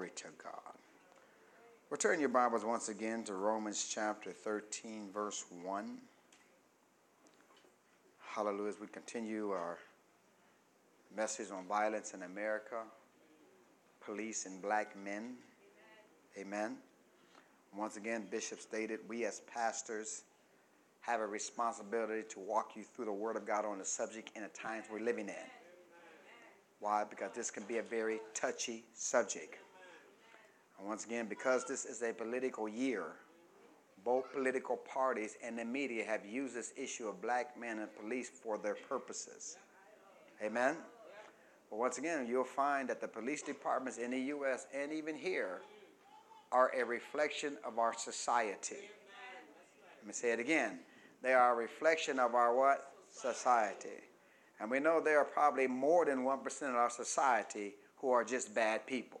Glory to God. We'll turn your Bibles once again to Romans chapter 13, verse 1. Hallelujah. As we continue our message on violence in America, police and black men. Amen. Once again, Bishop stated we as pastors have a responsibility to walk you through the Word of God on the subject in the times we're living in. Why? Because this can be a very touchy subject. And once again, because this is a political year, both political parties and the media have used this issue of black men and police for their purposes. Amen? But once again, you'll find that the police departments in the U.S. and even here are a reflection of our society. Let me say it again. They are a reflection of our what? Society. And we know there are probably more than 1% of our society who are just bad people.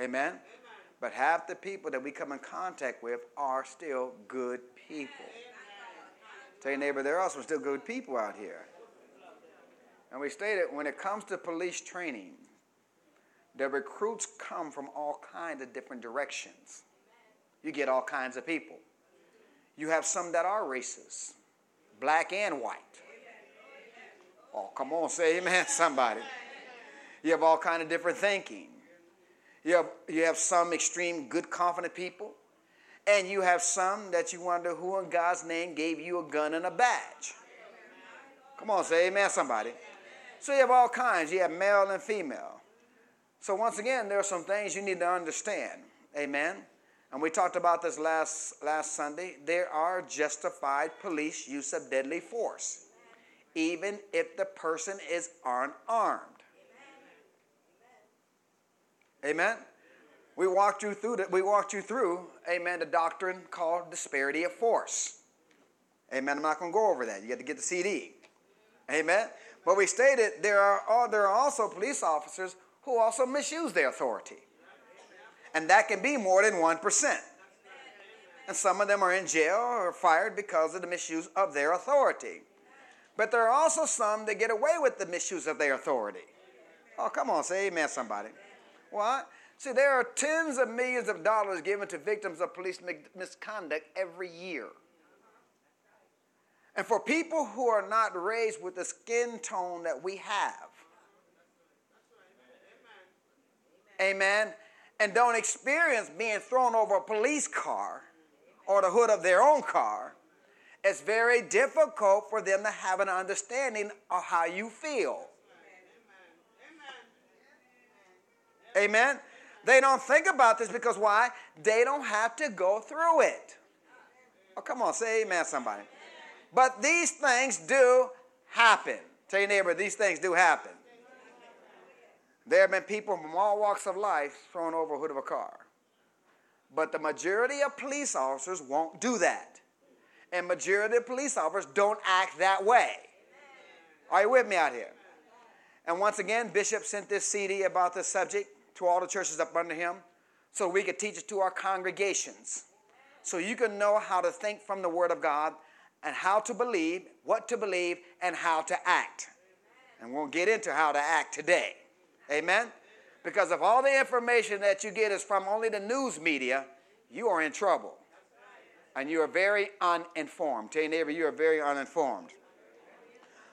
Amen? But half the people that we come in contact with are still good people. Tell your neighbor, there are some still good people out here. And we stated when it comes to police training, the recruits come from all kinds of different directions. You get all kinds of people. You have some that are racist black and white. Oh, come on, say amen, somebody. You have all kind of different thinking. You have, you have some extreme good, confident people, and you have some that you wonder who in God's name gave you a gun and a badge. Come on, say amen, somebody. So you have all kinds. You have male and female. So once again, there are some things you need to understand. Amen and we talked about this last, last Sunday, there are justified police use of deadly force, even if the person is unarmed. Amen. We walked you through. We walked you through, amen, the doctrine called disparity of force. Amen. I'm not going to go over that. You got to get the CD. Amen. But we stated there are, oh, there are also police officers who also misuse their authority and that can be more than 1%. And some of them are in jail or fired because of the misuse of their authority. But there are also some that get away with the misuse of their authority. Oh, come on, say amen, somebody. What? See, there are tens of millions of dollars given to victims of police misconduct every year. And for people who are not raised with the skin tone that we have, amen, and don't experience being thrown over a police car or the hood of their own car, it's very difficult for them to have an understanding of how you feel. Amen. They don't think about this because why? They don't have to go through it. Oh, come on, say amen, somebody. But these things do happen. Tell your neighbor, these things do happen. There have been people from all walks of life thrown over a hood of a car. But the majority of police officers won't do that. And majority of police officers don't act that way. Are you with me out here? And once again, Bishop sent this CD about this subject to all the churches up under him so we could teach it to our congregations. So you can know how to think from the Word of God and how to believe, what to believe, and how to act. And we'll get into how to act today. Amen? Because if all the information that you get is from only the news media, you are in trouble. And you are very uninformed. Tell your neighbor, you are very uninformed.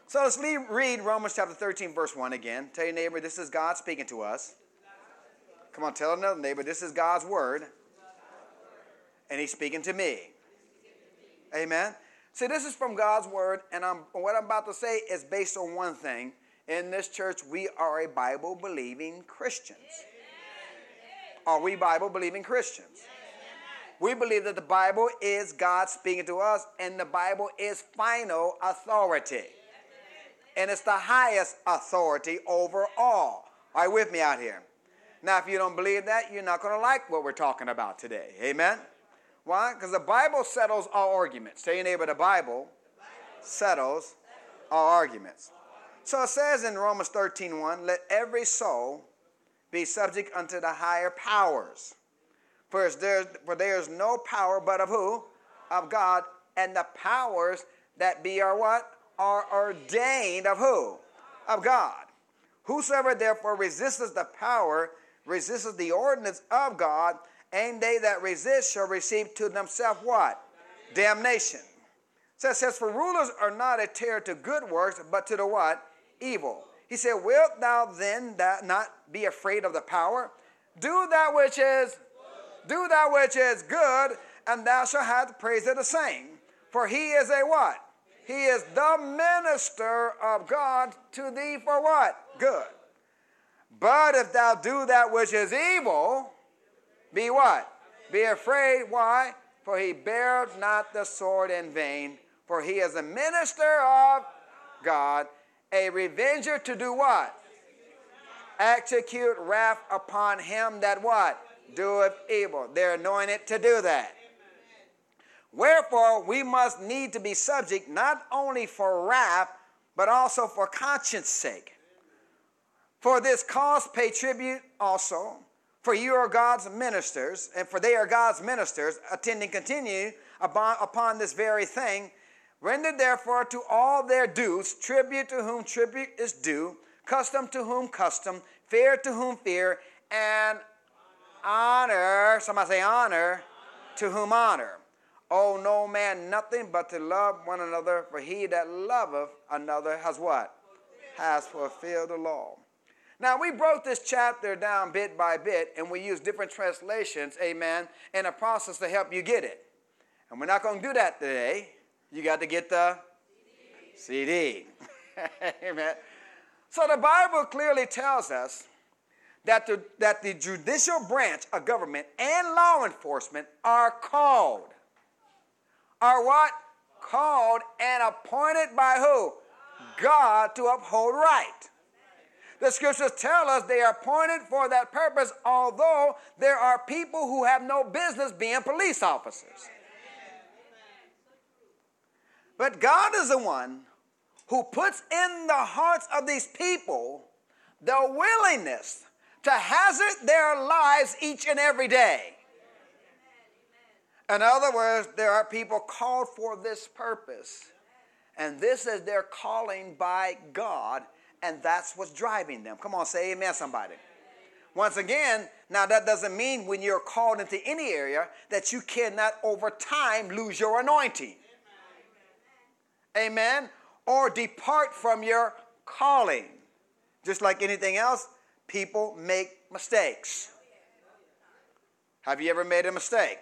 So let's read Romans chapter 13, verse 1 again. Tell your neighbor, this is God speaking to us. Come on, tell another neighbor, this is God's word. And he's speaking to me. Amen. See, this is from God's word, and I'm, what I'm about to say is based on one thing in this church, we are a Bible believing Christians. Are we Bible believing Christians? We believe that the Bible is God speaking to us, and the Bible is final authority. And it's the highest authority over all. Are you with me out here? Now, if you don't believe that, you're not going to like what we're talking about today. Amen? Why? Because the Bible settles all arguments. Tell your neighbor, the Bible settles all arguments. So it says in Romans 13 1, let every soul be subject unto the higher powers. For there, for there is no power but of who? Of God. And the powers that be are what? Are ordained of who? Of God. Whosoever therefore resisteth the power, resisteth the ordinance of God, and they that resist shall receive to themselves what? Damnation. So it says, For rulers are not a terror to good works, but to the what? Evil. He said, Wilt thou then that not be afraid of the power? Do that which is do that which is good, and thou shalt have the praise of the same. For he is a what? He is the minister of God to thee for what? Good. But if thou do that which is evil, be what? Be afraid. Why? For he beareth not the sword in vain, for he is a minister of God, a revenger to do what? Execute wrath upon him that what? Doeth evil. They're anointed to do that. Wherefore, we must need to be subject not only for wrath, but also for conscience sake. For this cause pay tribute also, for you are God's ministers, and for they are God's ministers, attending continue upon, this very thing. Render therefore to all their dues, tribute to whom tribute is due, custom to whom custom, fear to whom fear, and honor, somebody say honor, honor. to whom honor. Owe no man nothing but to love one another, for he that loveth another has what? Has fulfilled the law. Now, we broke this chapter down bit by bit, and we use different translations, amen, in a process to help you get it. And we're not going to do that today. You got to get the CD. CD. amen. So the Bible clearly tells us that the, that the judicial branch of government and law enforcement are called are what? Called and appointed by who? God to uphold right. The scriptures tell us they are appointed for that purpose, although there are people who have no business being police officers. But God is the one who puts in the hearts of these people the willingness to hazard their lives each and every day. In other words, there are people called for this purpose. And this is their calling by God, and that's what's driving them. Come on, say amen, somebody. Once again, now that doesn't mean when you're called into any area that you cannot over time lose your anointing. Amen. Or depart from your calling. Just like anything else, people make mistakes. Have you ever made a mistake?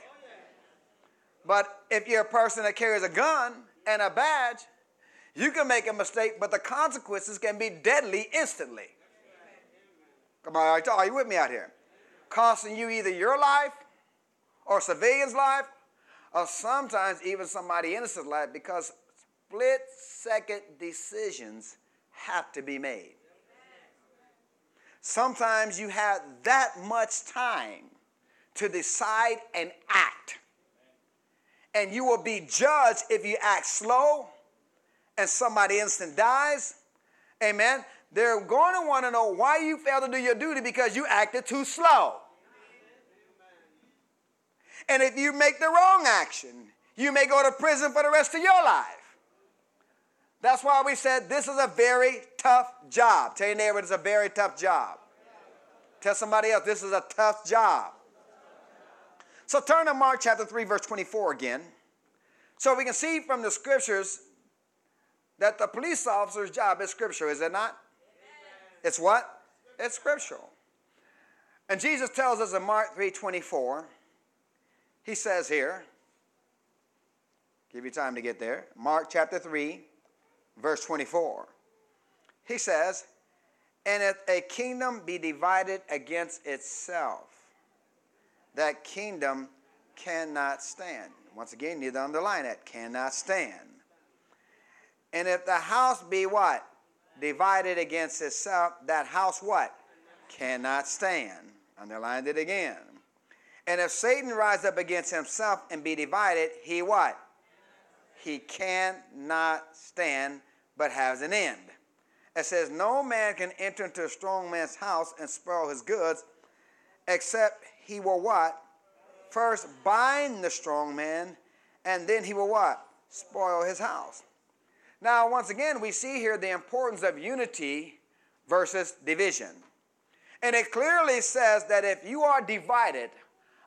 But if you're a person that carries a gun and a badge, you can make a mistake, but the consequences can be deadly instantly. Come on, are you with me out here? Costing you either your life or civilian's life, or sometimes even somebody innocent's life because split second decisions have to be made. Sometimes you have that much time to decide and act and you will be judged if you act slow and somebody instant dies. Amen. They're going to want to know why you failed to do your duty because you acted too slow. And if you make the wrong action, you may go to prison for the rest of your life. That's why we said this is a very tough job. Tell your neighbor it's a very tough job. Tell somebody else this is a tough job. So turn to Mark chapter 3, verse 24 again. So we can see from the scriptures that the police officer's job is scriptural, is it not? It's what? It's scriptural. And Jesus tells us in Mark 3:24, he says here, give you time to get there. Mark chapter 3, verse 24. He says, And if a kingdom be divided against itself, that kingdom cannot stand. Once again, you need to underline that cannot stand. And if the house be what? Divided against itself, that house what? Cannot stand. Underlined it again. And if Satan rise up against himself and be divided, he what? He cannot stand, but has an end. It says, No man can enter into a strong man's house and spoil his goods, except he will what? First bind the strong man, and then he will what? Spoil his house. Now, once again, we see here the importance of unity versus division. And it clearly says that if you are divided,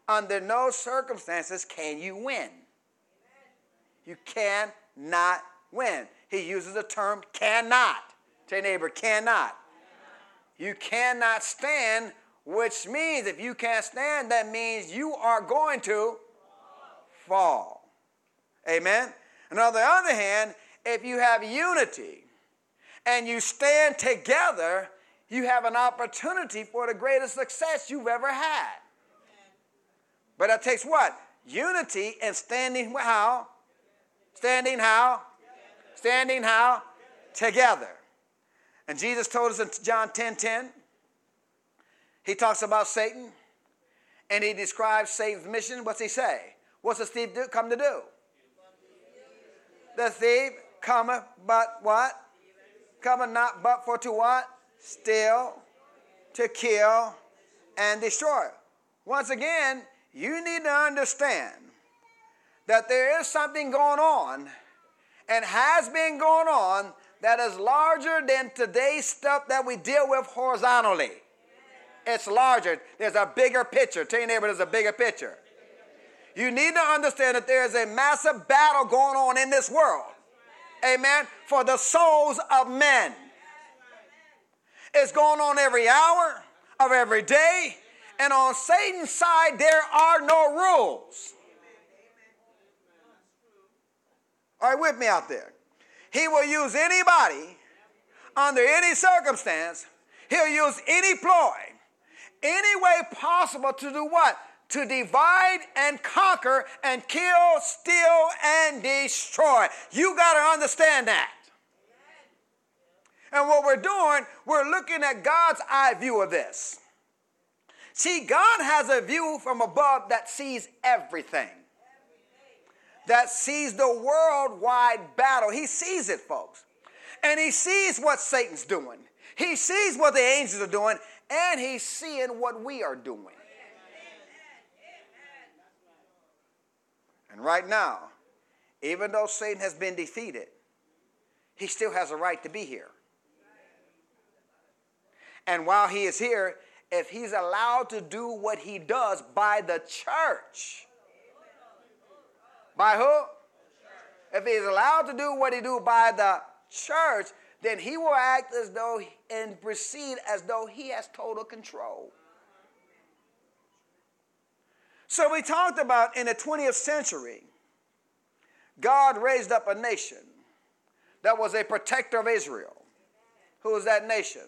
under no circumstances can you win. You cannot win. He uses the term cannot. Your neighbor, cannot. You cannot stand, which means if you can't stand, that means you are going to fall. Amen. And on the other hand, if you have unity and you stand together, you have an opportunity for the greatest success you've ever had. But that takes what? Unity and standing how? Standing how? Standing how? Together. And Jesus told us in John 10 10, he talks about Satan and he describes Satan's mission. What's he say? What's the thief do, come to do? The thief cometh but what? Cometh not but for to what? Steal, to kill, and destroy. Once again, you need to understand that there is something going on and has been going on that is larger than today's stuff that we deal with horizontally. It's larger. There's a bigger picture. Tell your neighbor there's a bigger picture. You need to understand that there is a massive battle going on in this world. Amen. For the souls of men. It's going on every hour of every day. And on Satan's side, there are no rules. Are you with me out there? He will use anybody under any circumstance. He'll use any ploy, any way possible to do what? To divide and conquer and kill, steal, and destroy. You got to understand that. And what we're doing, we're looking at God's eye view of this. See, God has a view from above that sees everything that sees the worldwide battle. He sees it, folks. And he sees what Satan's doing. He sees what the angels are doing, and he's seeing what we are doing. And right now, even though Satan has been defeated, he still has a right to be here. And while he is here, if he's allowed to do what he does by the church, by who? If he's allowed to do what he do by the church, then he will act as though and proceed as though he has total control. So we talked about in the 20th century, God raised up a nation that was a protector of Israel. Who was that nation?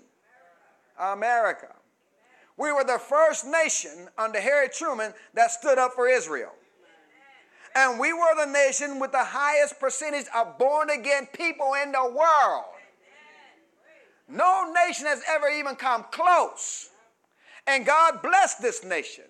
America. We were the first nation under Harry Truman that stood up for Israel and we were the nation with the highest percentage of born again people in the world. No nation has ever even come close. And God blessed this nation.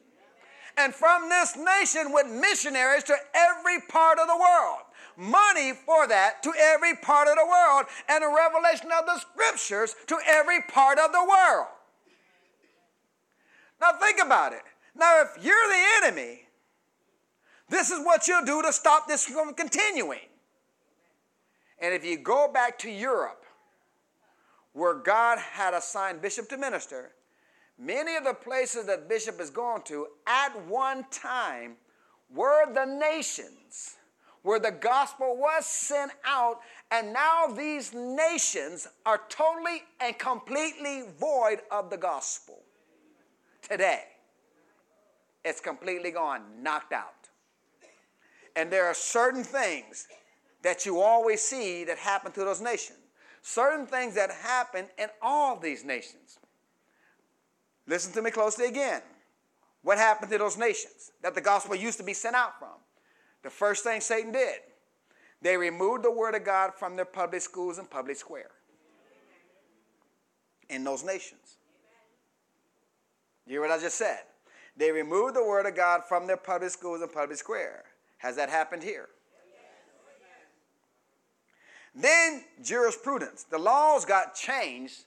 And from this nation went missionaries to every part of the world. Money for that to every part of the world. And a revelation of the scriptures to every part of the world. Now think about it. Now, if you're the enemy, this is what you'll do to stop this from continuing. And if you go back to Europe, where God had assigned bishop to minister, many of the places that bishop has gone to at one time were the nations where the gospel was sent out, and now these nations are totally and completely void of the gospel. Today, it's completely gone, knocked out. And there are certain things that you always see that happen to those nations. Certain things that happen in all these nations. Listen to me closely again. What happened to those nations that the gospel used to be sent out from? The first thing Satan did, they removed the word of God from their public schools and public square in those nations. You hear what I just said? They removed the word of God from their public schools and public square. Has that happened here? Then jurisprudence. The laws got changed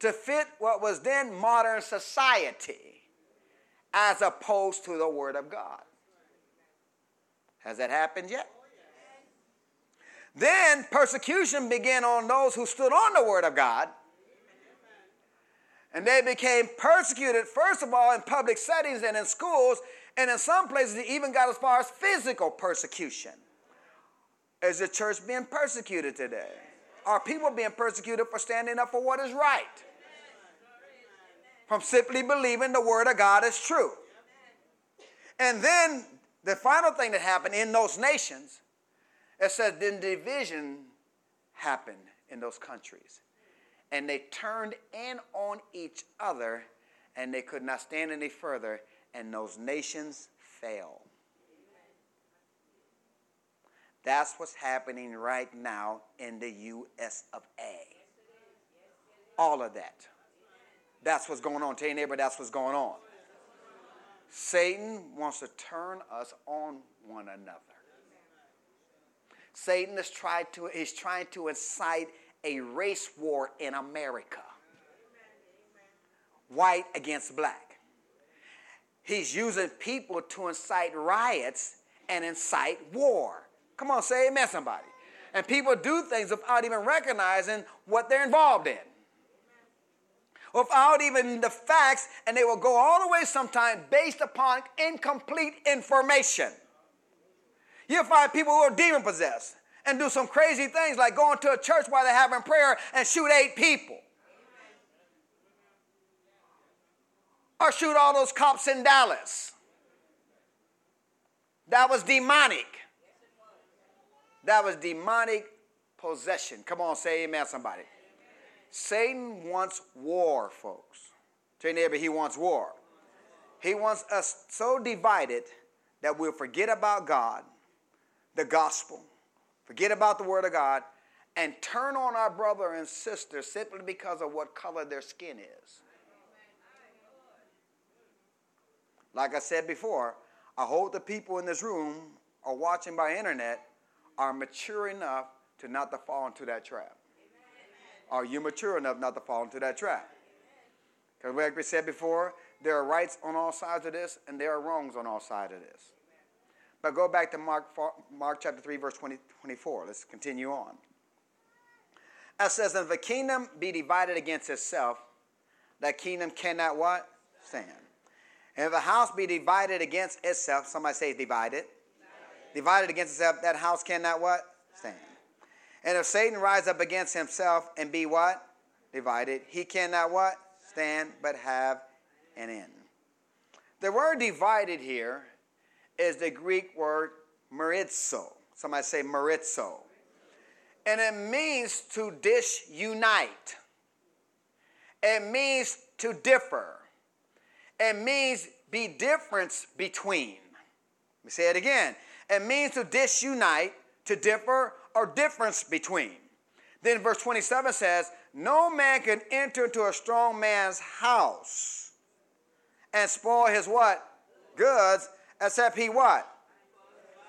to fit what was then modern society as opposed to the Word of God. Has that happened yet? Then persecution began on those who stood on the Word of God And they became persecuted, first of all, in public settings and in schools, and in some places, it even got as far as physical persecution. Is the church being persecuted today? Are people being persecuted for standing up for what is right? From simply believing the word of God is true. And then the final thing that happened in those nations, it says then division happened in those countries. And they turned in on each other and they could not stand any further, and those nations fell. That's what's happening right now in the US of A. All of that. That's what's going on. Tell your neighbor that's what's going on. Satan wants to turn us on one another. Satan is trying to, is trying to incite a race war in America. White against black. He's using people to incite riots and incite war. Come on, say amen, somebody. And people do things without even recognizing what they're involved in. Without even the facts, and they will go all the way sometimes based upon incomplete information. You'll find people who are demon possessed and do some crazy things like going to a church while they're having prayer and shoot eight people. Or shoot all those cops in Dallas. That was demonic. That was demonic possession. Come on, say amen, somebody. Satan wants war, folks. Tell your neighbor, he wants war. He wants us so divided that we'll forget about God, the gospel, forget about the Word of God, and turn on our brother and sister simply because of what color their skin is. Like I said before, I hope the people in this room or watching by internet are mature enough to not to fall into that trap. Are you mature enough not to fall into that trap? Because like we said before, there are rights on all sides of this, and there are wrongs on all sides of this. But go back to Mark, Mark chapter 3, verse 20, 24. Let's continue on. It says, if a kingdom be divided against itself, that kingdom cannot what? Stand. And if a house be divided against itself, somebody say divided divided against itself, that house cannot what? And if Satan rise up against himself and be what? Divided, he cannot what? Stand, but have an end. The word divided here is the Greek word meritzo. Somebody say meritzo. And it means to disunite. It means to differ. It means be difference between. Let me say it again. It means to disunite, to differ, or difference between. Then verse 27 says, No man can enter into a strong man's house and spoil his what? Goods, except he what?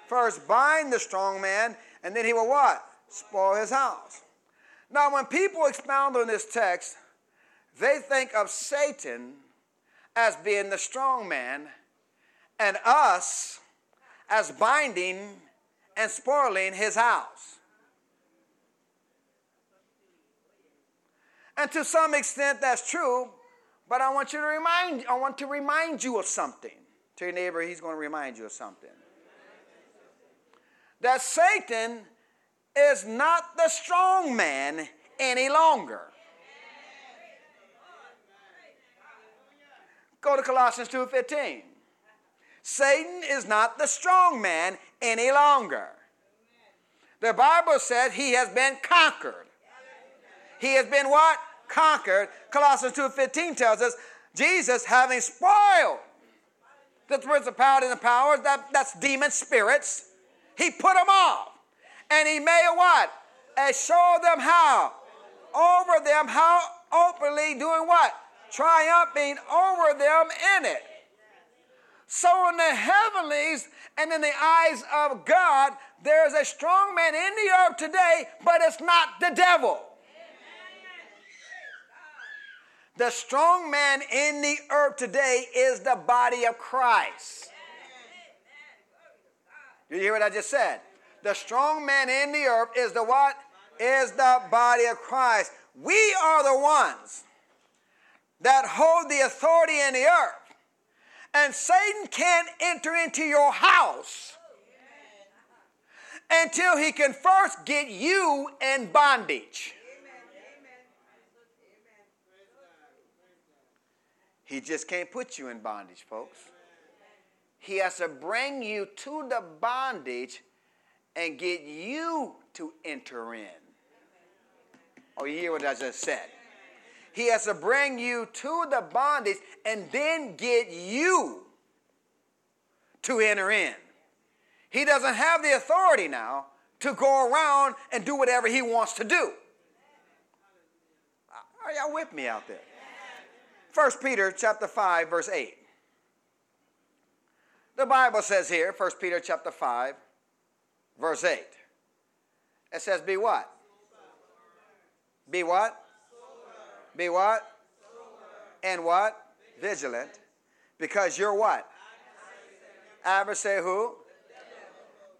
First bind the strong man, and then he will what? Spoil his house. Now, when people expound on this text, they think of Satan as being the strong man and us as binding and spoiling his house. And to some extent that's true, but I want you to remind I want to remind you of something. To your neighbor, he's going to remind you of something. That Satan is not the strong man any longer. Go to Colossians 2:15. Satan is not the strong man any longer. The Bible says he has been conquered. He has been what? Conquered. Colossians 2.15 tells us, Jesus having spoiled the principality and the powers, that, that's demon spirits, he put them off. And he made a what? And showed them how? Over them, how openly doing what? Triumphing over them in it. So in the heavenlies and in the eyes of God, there's a strong man in the earth today, but it's not the devil. The strong man in the earth today is the body of Christ. You hear what I just said? The strong man in the earth is the what? Is the body of Christ. We are the ones that hold the authority in the earth. And Satan can't enter into your house until he can first get you in bondage. He just can't put you in bondage, folks. He has to bring you to the bondage and get you to enter in. Oh, you hear what I just said? He has to bring you to the bondage and then get you to enter in. He doesn't have the authority now to go around and do whatever he wants to do. Are y'all with me out there? 1 Peter chapter 5 verse 8. The Bible says here, 1 Peter chapter 5 verse 8. It says be what? Be what? Be what? And what? Vigilant. Because you're what? Adversary who?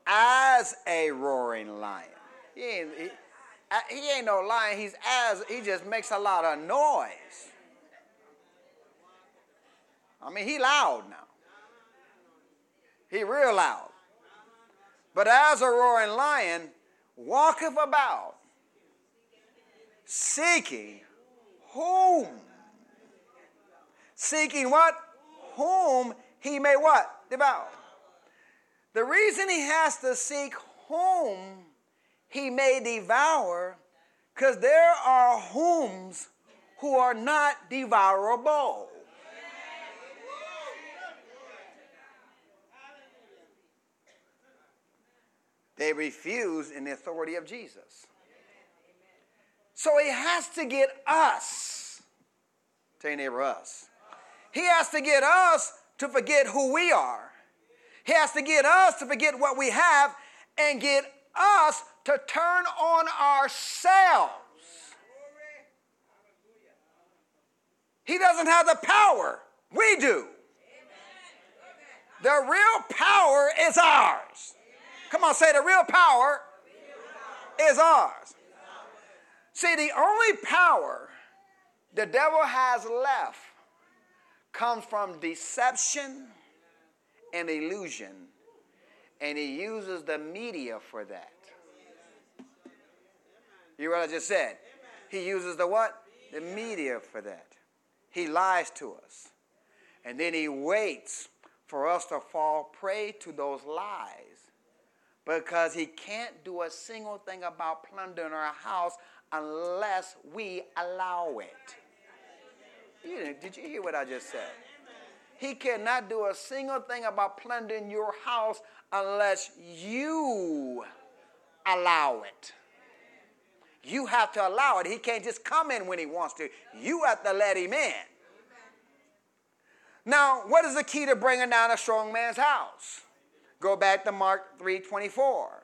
As a roaring lion. He ain't, he, uh, he ain't no lion. He's as, he just makes a lot of noise. I mean, he loud now. He real loud. But as a roaring lion, walketh about, seeking whom? Seeking what? Whom he may what? Devour. The reason he has to seek whom he may devour, because there are whoms who are not devourable. They refuse in the authority of Jesus. So he has to get us. Tell your neighbor us. He has to get us to forget who we are. He has to get us to forget what we have and get us to turn on ourselves. He doesn't have the power. We do. The real power is ours. Come on, say the real power is ours. See, the only power the devil has left comes from deception and illusion, and he uses the media for that. You hear what I just said? He uses the what? The media for that. He lies to us. And then he waits for us to fall prey to those lies because he can't do a single thing about plundering our house unless we allow it. Did you hear what I just said? He cannot do a single thing about plundering your house unless you allow it. You have to allow it. He can't just come in when he wants to. You have to let him in. Now, what is the key to bringing down a strong man's house? Go back to Mark 3:24.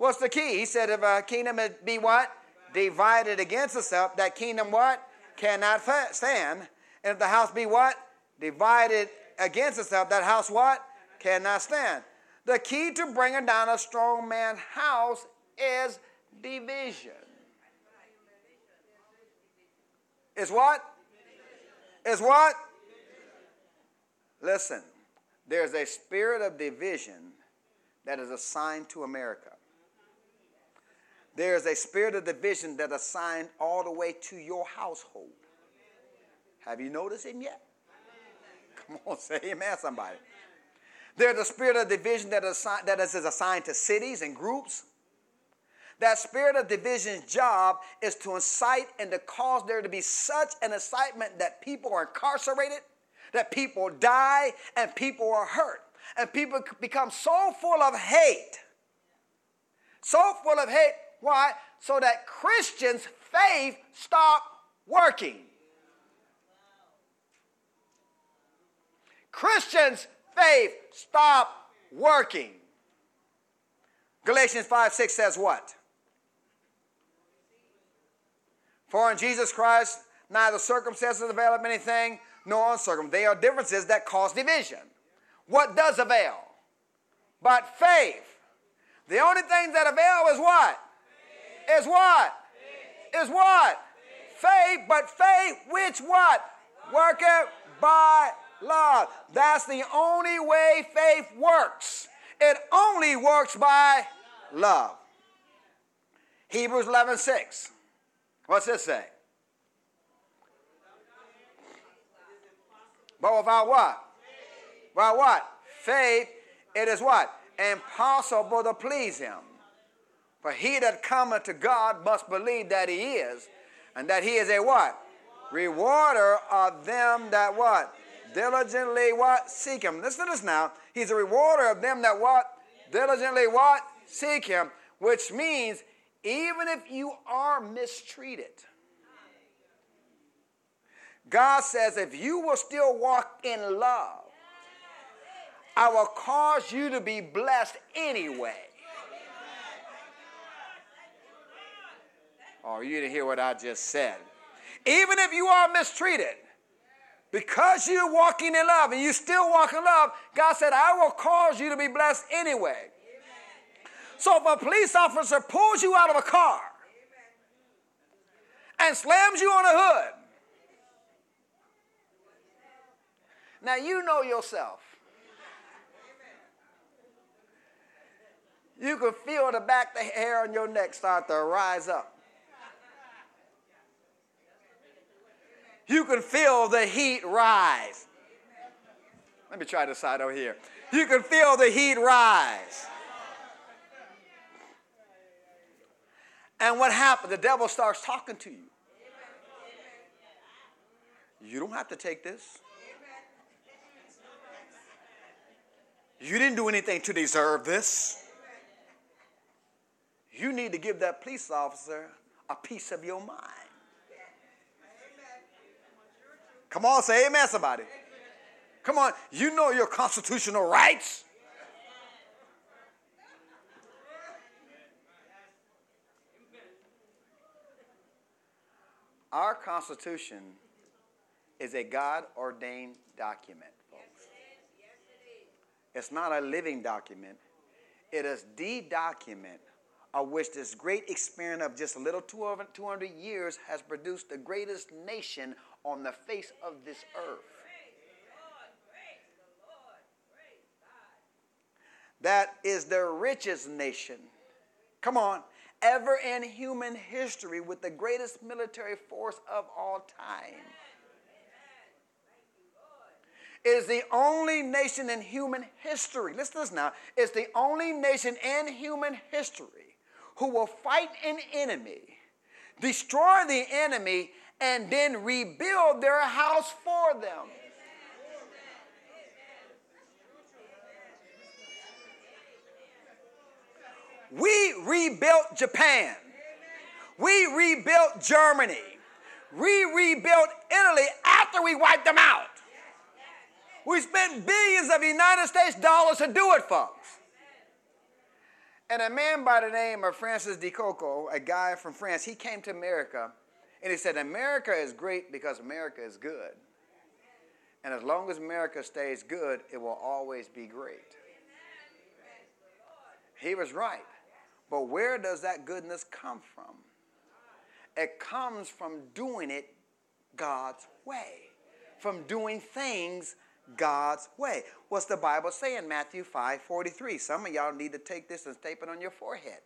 What's the key? He said if a kingdom be what? Divided against itself, that kingdom what? Cannot stand. And if the house be what? Divided against itself, that house what? Cannot stand. The key to bringing down a strong man's house is division. Is what? Is what? Listen, there's a spirit of division that is assigned to America. There is a spirit of division that is assigned all the way to your household. Have you noticed it yet? Come on, say amen, somebody. There's a spirit of division that is, that is assigned to cities and groups. That spirit of division's job is to incite and to cause there to be such an excitement that people are incarcerated, that people die and people are hurt. And people become so full of hate. So full of hate. Why? So that Christians' faith stop working. Christians' faith stop working. Galatians 5 6 says what? For in Jesus Christ, neither circumstances avail of anything, nor uncircumcised. They are differences that cause division. What does avail? But faith. The only thing that avail is what? Faith. Is what? Faith. Is what? faith, but faith which what? Worketh by love. That's the only way faith works. It only works by love. Hebrews 11 6. What's this say? But without what? Without what? Faith, it is what? Impossible to please him. For he that cometh to God must believe that he is, and that he is a what? Rewarder of them that what? Diligently what? Seek him. Listen to this now. He's a rewarder of them that what? Diligently what? Seek him. Which means even if you are mistreated, God says, if you will still walk in love, I will cause you to be blessed anyway. Oh, you didn't hear what I just said. Even if you are mistreated, because you're walking in love and you still walk in love, God said, I will cause you to be blessed anyway. So if a police officer pulls you out of a car and slams you on the hood, now you know yourself. You can feel the back of the hair on your neck start to rise up. You can feel the heat rise. Let me try this side over here. You can feel the heat rise. And what happened? The devil starts talking to you. You don't have to take this. You didn't do anything to deserve this. You need to give that police officer a piece of your mind. Come on, say amen, somebody. Come on, you know your constitutional rights. Our Constitution is a God ordained document, folks. It's not a living document, it is the document of which this great experiment of just a little 200 years has produced the greatest nation on the face of this earth. That is the richest nation. Come on, ever in human history with the greatest military force of all time. Is the only nation in human history, listen to this now, it's the only nation in human history who will fight an enemy, destroy the enemy, and then rebuild their house for them. We rebuilt Japan. We rebuilt Germany. We rebuilt Italy after we wiped them out. We spent billions of United States dollars to do it, folks. And a man by the name of Francis de Coco, a guy from France, he came to America and he said, America is great because America is good. And as long as America stays good, it will always be great. He was right. But where does that goodness come from? It comes from doing it God's way, from doing things God's way. What's the Bible say in Matthew 5 43? Some of y'all need to take this and tape it on your forehead.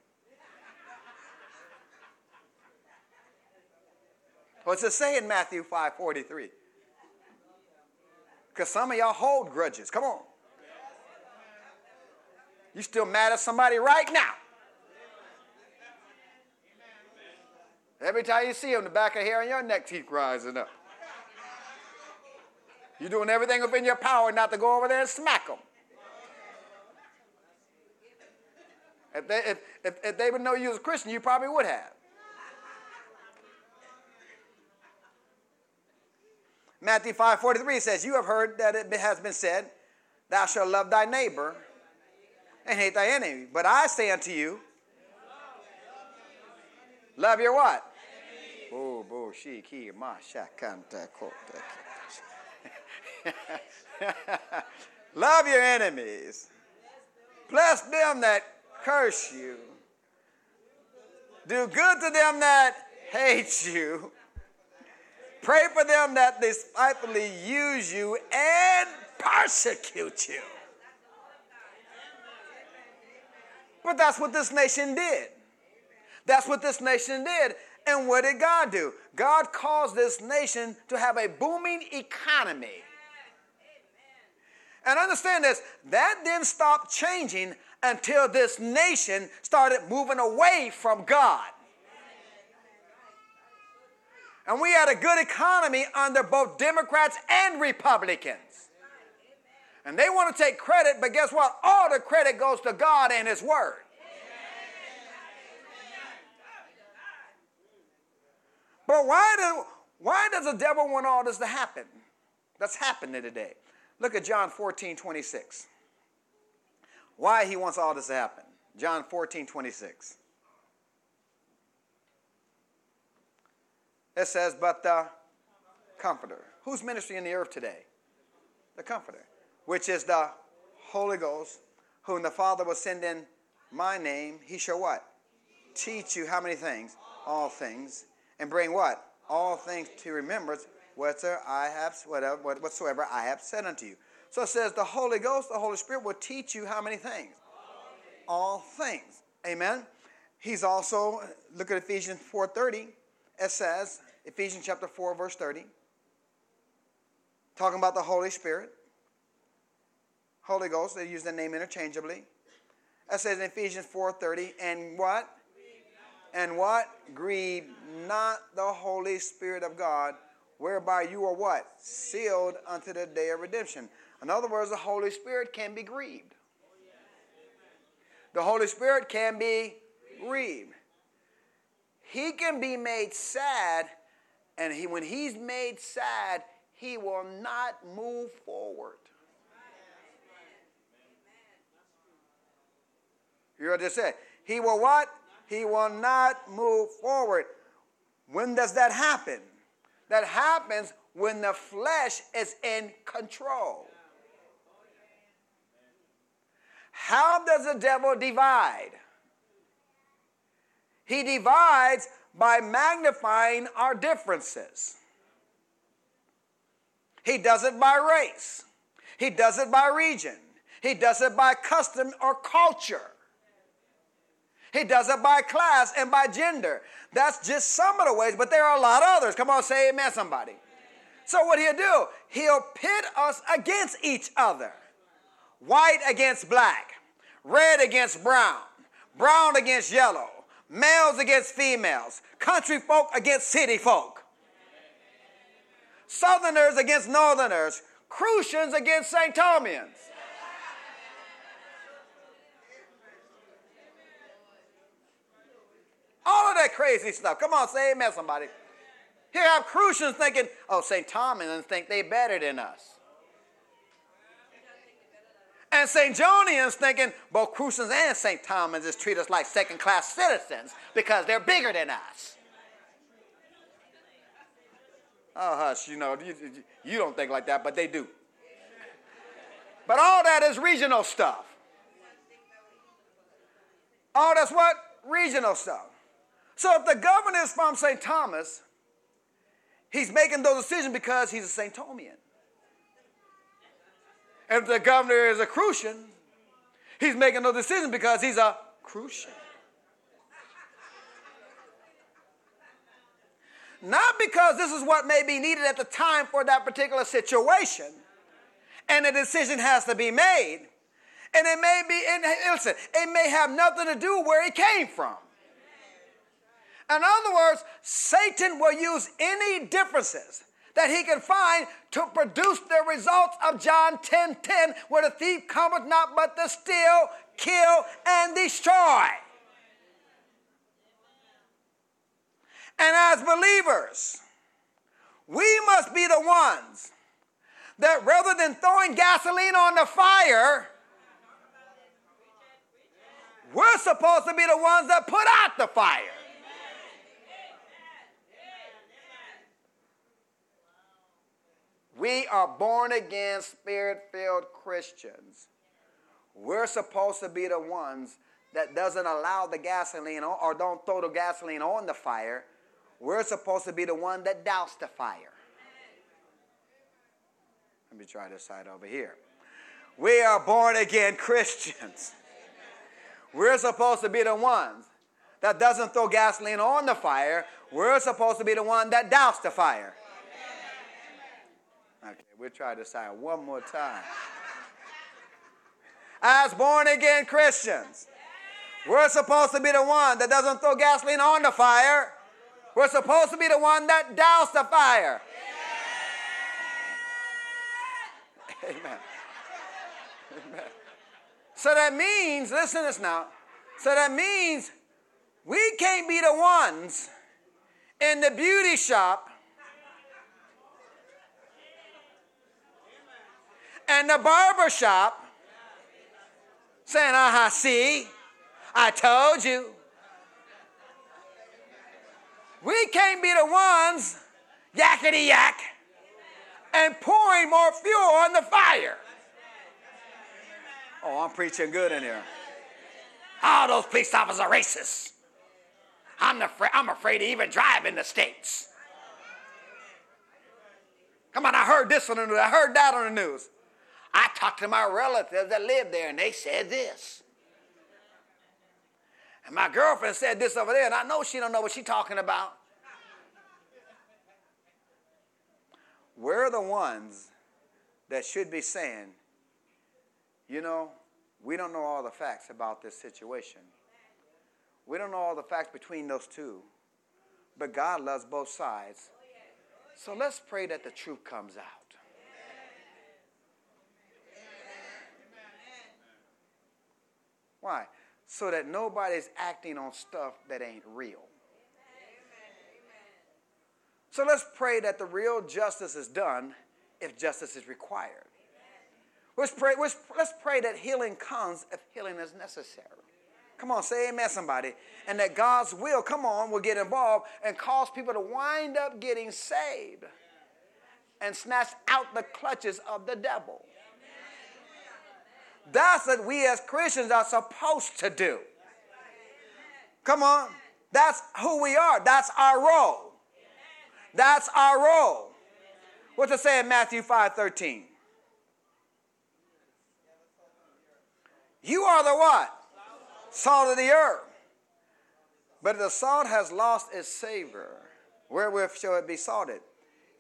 What's it say in Matthew 5 43? Because some of y'all hold grudges. Come on. You still mad at somebody right now. Every time you see them, the back of hair on your neck keep rising up. You're doing everything within your power not to go over there and smack them. If they, if, if, if they would know you was a Christian, you probably would have. Matthew 5 43 says, You have heard that it has been said, Thou shalt love thy neighbor and hate thy enemy. But I say unto you, Love your what? Oh, ma shakanta Love your enemies. Bless them that curse you. Do good to them that hate you. Pray for them that despitefully use you and persecute you. But that's what this nation did. That's what this nation did. And what did God do? God caused this nation to have a booming economy. And understand this, that didn't stop changing until this nation started moving away from God. And we had a good economy under both Democrats and Republicans. And they want to take credit, but guess what? All the credit goes to God and His Word. But why, do, why does the devil want all this to happen? That's happening today. Look at John 14, 26. Why he wants all this to happen. John 14, 26. It says, But the Comforter. Who's ministry in the earth today? The Comforter, which is the Holy Ghost, whom the Father will send in my name. He shall what? Teach you how many things? All things. And bring what? All things to remembrance whatsoever I have whatever whatsoever I have said unto you. So it says the Holy Ghost, the Holy Spirit will teach you how many things? All things. All things. Amen. He's also look at Ephesians 4:30. It says Ephesians chapter 4 verse 30 talking about the Holy Spirit. Holy Ghost, they use the name interchangeably. It says in Ephesians 4:30 and what? And what? Grieve not the Holy Spirit of God whereby you are what? Sealed unto the day of redemption. In other words, the Holy Spirit can be grieved. The Holy Spirit can be grieved. He can be made sad, and he, when he's made sad, he will not move forward. You heard what I said? He will what? He will not move forward. When does that happen? that happens when the flesh is in control. How does the devil divide? He divides by magnifying our differences. He does it by race. He does it by region. He does it by custom or culture. He does it by class and by gender. That's just some of the ways, but there are a lot of others. Come on, say amen, somebody. So, what he'll do, he'll pit us against each other white against black, red against brown, brown against yellow, males against females, country folk against city folk, southerners against northerners, Crucians against St. Thomians. All of that crazy stuff. Come on, say amen, somebody. Here I have Crucians thinking, oh, St. Thomas think they better than us. And St. Johnians thinking both Crucians and St. Thomas just treat us like second class citizens because they're bigger than us. Oh, hush, you know, you, you don't think like that, but they do. But all that is regional stuff. All that's what? Regional stuff. So if the governor is from St. Thomas, he's making those decisions because he's a St. Thomian. If the governor is a Crucian, he's making those decision because he's a Crucian. Not because this is what may be needed at the time for that particular situation, and a decision has to be made. And it may be, and listen, it may have nothing to do where he came from. In other words, Satan will use any differences that he can find to produce the results of John 10 10, where the thief cometh not but to steal, kill, and destroy. And as believers, we must be the ones that rather than throwing gasoline on the fire, we're supposed to be the ones that put out the fire. We are born again, spirit filled Christians. We're supposed to be the ones that doesn't allow the gasoline on, or don't throw the gasoline on the fire. We're supposed to be the one that douse the fire. Let me try this side over here. We are born again Christians. We're supposed to be the ones that doesn't throw gasoline on the fire. We're supposed to be the one that douse the fire. Okay, we'll try this side one more time. As born again Christians, we're supposed to be the one that doesn't throw gasoline on the fire. We're supposed to be the one that douse the fire. Amen. Amen. So that means, listen to this now. So that means we can't be the ones in the beauty shop and the barber shop saying, aha, see, I told you. We can't be the ones yakety yak and pouring more fuel on the fire. Oh, I'm preaching good in here. All those police officers are racist. I'm, afraid, I'm afraid to even drive in the States. Come on, I heard this on the news. I heard that on the news. I talked to my relatives that lived there, and they said this. And my girlfriend said this over there, and I know she don't know what she's talking about. We're the ones that should be saying, you know, we don't know all the facts about this situation. We don't know all the facts between those two. But God loves both sides. So let's pray that the truth comes out. Why? So that nobody's acting on stuff that ain't real. So let's pray that the real justice is done if justice is required. Let's pray, let's, let's pray that healing comes if healing is necessary. Come on, say amen, somebody. And that God's will, come on, will get involved and cause people to wind up getting saved and snatch out the clutches of the devil. That's what we as Christians are supposed to do. Come on. That's who we are. That's our role. That's our role. What's it say in Matthew 5 13? You are the what? Salt of the earth. But the salt has lost its savor. Wherewith shall it be salted?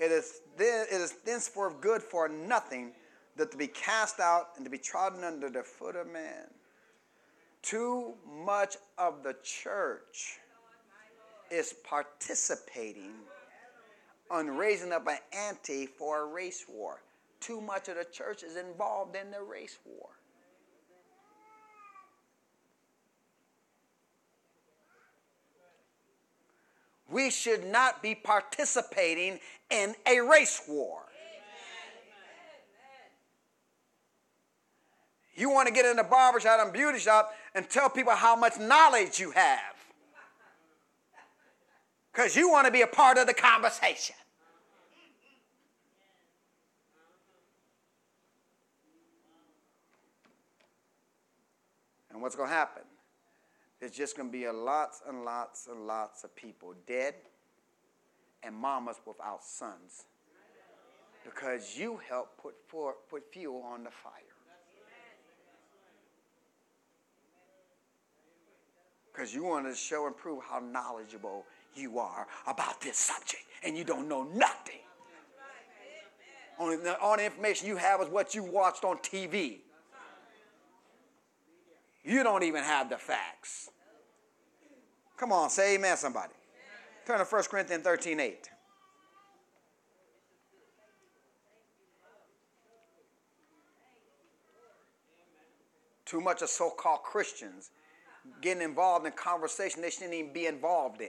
It is, it is thenceforth good for nothing that to be cast out and to be trodden under the foot of man. Too much of the church is participating on raising up an ante for a race war. Too much of the church is involved in the race war. we should not be participating in a race war. You want to get in the barbershop and beauty shop and tell people how much knowledge you have. Because you want to be a part of the conversation. And what's going to happen? there's just going to be a lots and lots and lots of people dead and mamas without sons because you helped put, for, put fuel on the fire. Because you want to show and prove how knowledgeable you are about this subject, and you don't know nothing. Only the, information you have is what you watched on TV. You don't even have the facts. Come on, say amen, somebody. Turn to 1 Corinthians 13 8. Too much of so called Christians getting involved in conversation they shouldn't even be involved in.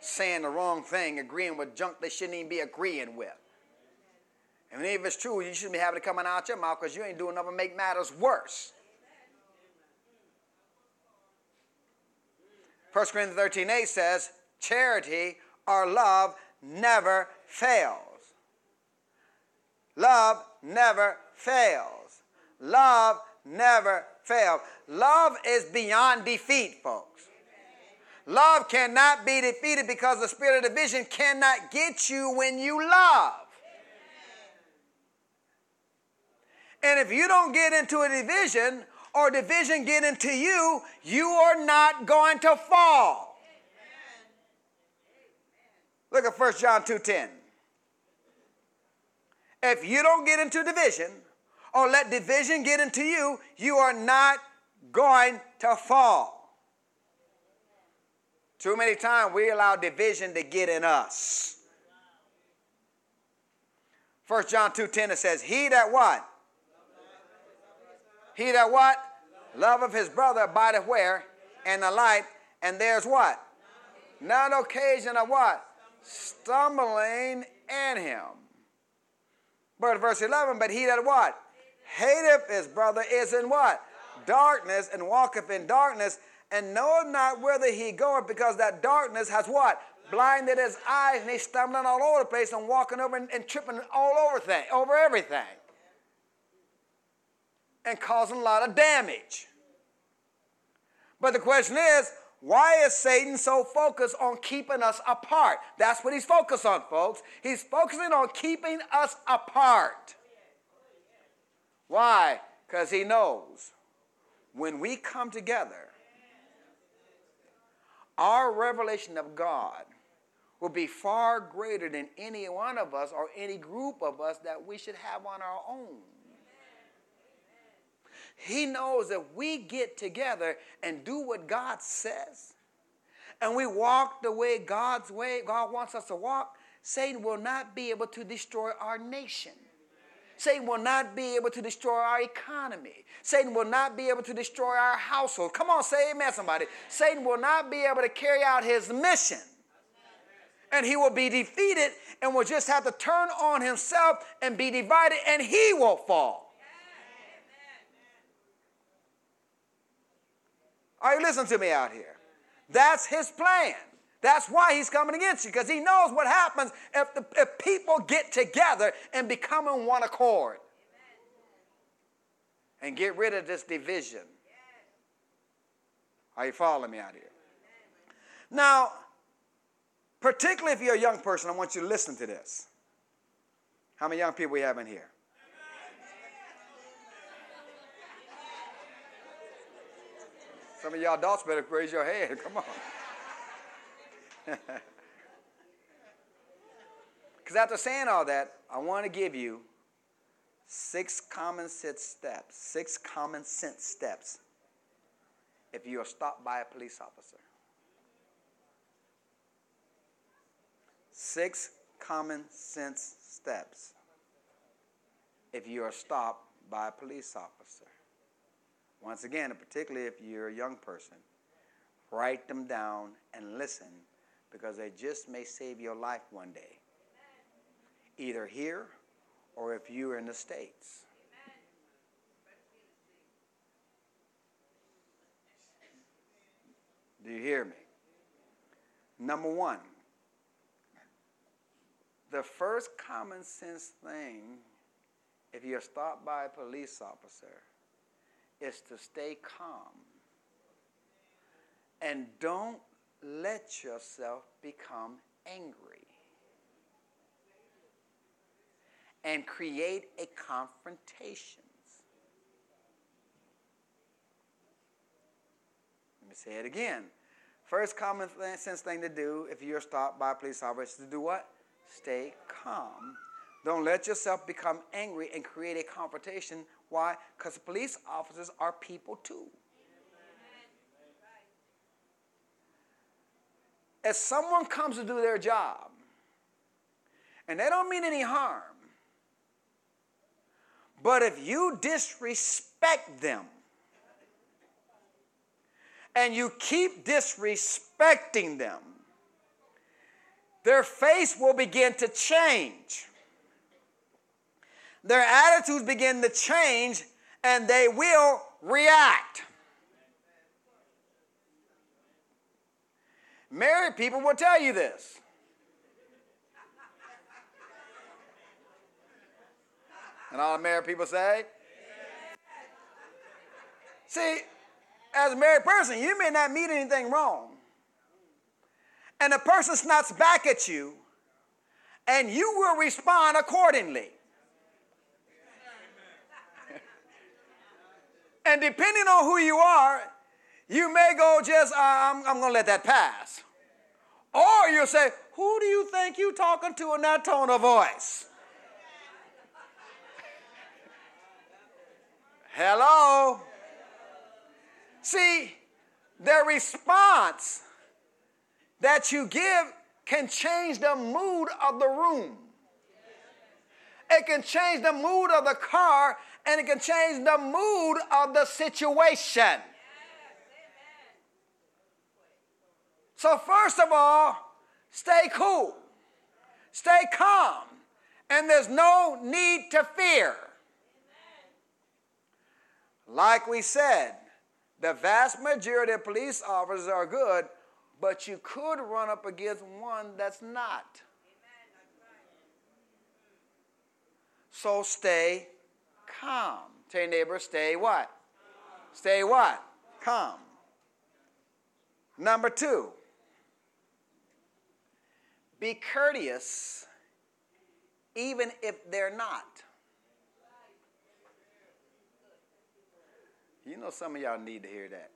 Saying the wrong thing, agreeing with junk they shouldn't even be agreeing with. And if it's true, you shouldn't be having it coming out your mouth because you ain't doing nothing to make matters worse. 1 Corinthians 13 8 says, charity or love never fails. Love never fails. Love never fails. Love is beyond defeat, folks. Love cannot be defeated because the spirit of division cannot get you when you love. And if you don't get into a division or division get into you, you are not going to fall. Look at 1 John 2:10. If you don't get into division or let division get into you, you are not going to fall. Too many times we allow division to get in us. 1 John 2:10 it says, "He that what? He that what? Love of his brother abideth where? And the light, and there's what? Not occasion of what? Stumbling in him. But verse 11, but he that what? Hateth his brother is in what? Darkness, and walketh in darkness, and knoweth not whither he goeth, because that darkness has what? Blinded his eyes, and he's stumbling all over the place and walking over and, and tripping all over thing, over everything and causing a lot of damage. But the question is, why is Satan so focused on keeping us apart? That's what he's focused on, folks. He's focusing on keeping us apart. Why? Because he knows when we come together, our revelation of God will be far greater than any one of us or any group of us that we should have on our own. He knows that we get together and do what God says, and we walk the way God's way, God wants us to walk, Satan will not be able to destroy our nation. Satan will not be able to destroy our economy. Satan will not be able to destroy our household. Come on, say amen, somebody. Satan will not be able to carry out his mission. And he will be defeated and will just have to turn on himself and be divided, and he will fall. Are you listening to me out here? That's his plan. That's why he's coming against you, because he knows what happens if, the, if people get together and become in one accord and get rid of this division. Are you following me out here? Now, particularly if you're a young person, I want you to listen to this. How many young people we have in here? Some of y'all adults better raise your hand. Come on. Because after saying all that, I want to give you six common sense steps. Six common sense steps if you are stopped by a police officer. Six common sense steps if you are stopped by a police officer. Once again, particularly if you're a young person, write them down and listen because they just may save your life one day. Either here or if you're in the States. Do you hear me? Number one, the first common sense thing, if you're stopped by a police officer, is to stay calm and don't let yourself become angry and create a confrontation. Let me say it again. First common sense thing to do if you're stopped by a police officer is to do what? Stay calm. Don't let yourself become angry and create a confrontation why? Because police officers are people too. If someone comes to do their job and they don't mean any harm, but if you disrespect them and you keep disrespecting them, their face will begin to change their attitudes begin to change and they will react. Married people will tell you this. And all the married people say, See, as a married person, you may not mean anything wrong. And the person snaps back at you, and you will respond accordingly. And depending on who you are, you may go just, uh, I'm, I'm going to let that pass. Or you'll say, Who do you think you talking to in that tone of voice? Hello? See, the response that you give can change the mood of the room. It can change the mood of the car and it can change the mood of the situation. So, first of all, stay cool, stay calm, and there's no need to fear. Like we said, the vast majority of police officers are good, but you could run up against one that's not. So stay calm. Tell your neighbor, stay what? Stay what? Calm. Number two, be courteous even if they're not. You know, some of y'all need to hear that.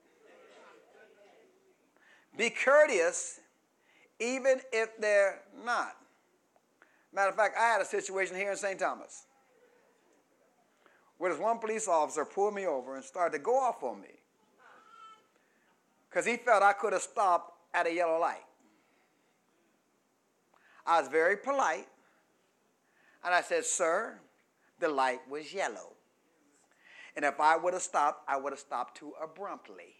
Be courteous even if they're not. Matter of fact, I had a situation here in St. Thomas where this one police officer pulled me over and started to go off on me because he felt I could have stopped at a yellow light. I was very polite, and I said, Sir, the light was yellow. And if I would have stopped, I would have stopped too abruptly.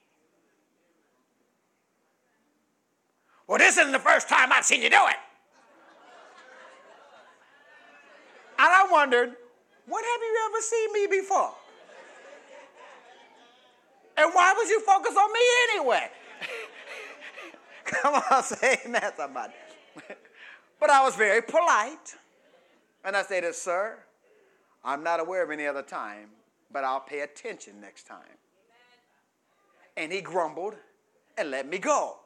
Well, this isn't the first time I've seen you do it. And I wondered, What have you ever seen me before? And why would you focus on me anyway? Come on, say amen, somebody. but I was very polite. And I said, Sir, I'm not aware of any other time, but I'll pay attention next time. And he grumbled and let me go.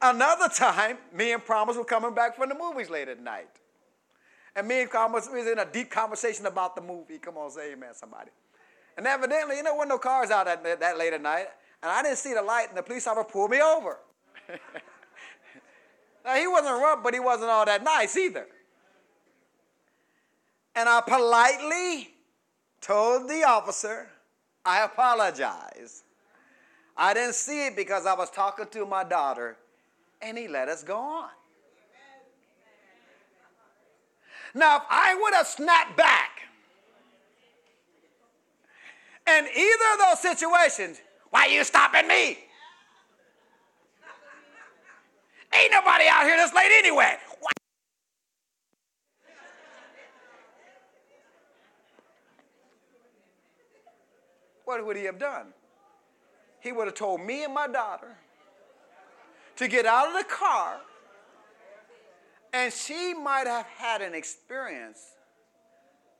Another time, me and Promise were coming back from the movies late at night. And me and Promise was in a deep conversation about the movie. Come on, say amen, somebody. And evidently, you know, there were no cars out that, that late at night. And I didn't see the light, and the police officer pulled me over. now, he wasn't rough, but he wasn't all that nice either. And I politely told the officer, I apologize. I didn't see it because I was talking to my daughter and he let us go on. Now, if I would have snapped back, in either of those situations, why you stopping me? Ain't nobody out here this late anyway. Why? What would he have done? He would have told me and my daughter to get out of the car, and she might have had an experience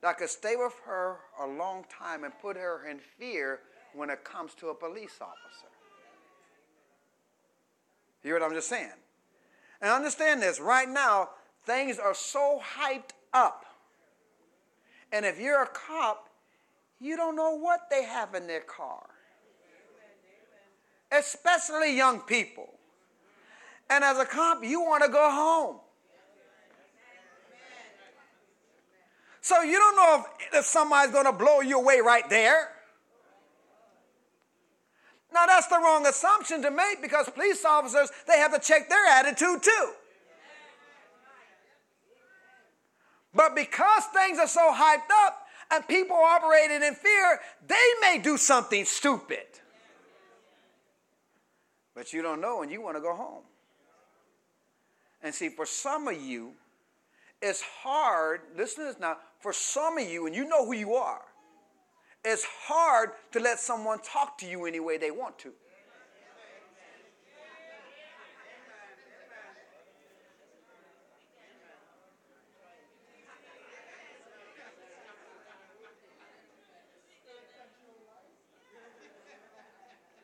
that could stay with her a long time and put her in fear when it comes to a police officer. You hear what I'm just saying? And understand this right now, things are so hyped up. And if you're a cop, you don't know what they have in their car. Especially young people. And as a cop, you want to go home. So you don't know if, if somebody's going to blow you away right there. Now that's the wrong assumption to make because police officers they have to check their attitude too. But because things are so hyped up and people operating in fear, they may do something stupid. But you don't know and you want to go home. And see, for some of you, it's hard, listen to this now, for some of you, and you know who you are, it's hard to let someone talk to you any way they want to.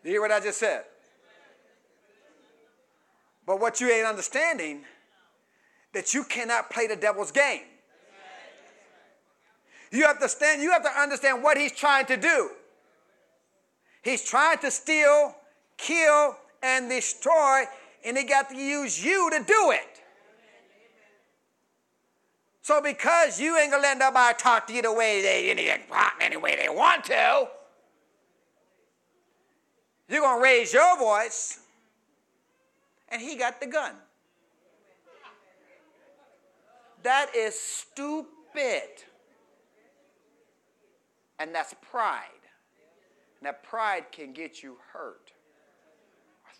You hear what I just said? But what you ain't understanding that you cannot play the devil's game. You have to stand, you have to understand what he's trying to do. He's trying to steal, kill, and destroy, and he got to use you to do it. So because you ain't gonna let nobody talk to you the way they any, any way they want to, you're gonna raise your voice, and he got the gun. That is stupid. And that's pride. And that pride can get you hurt.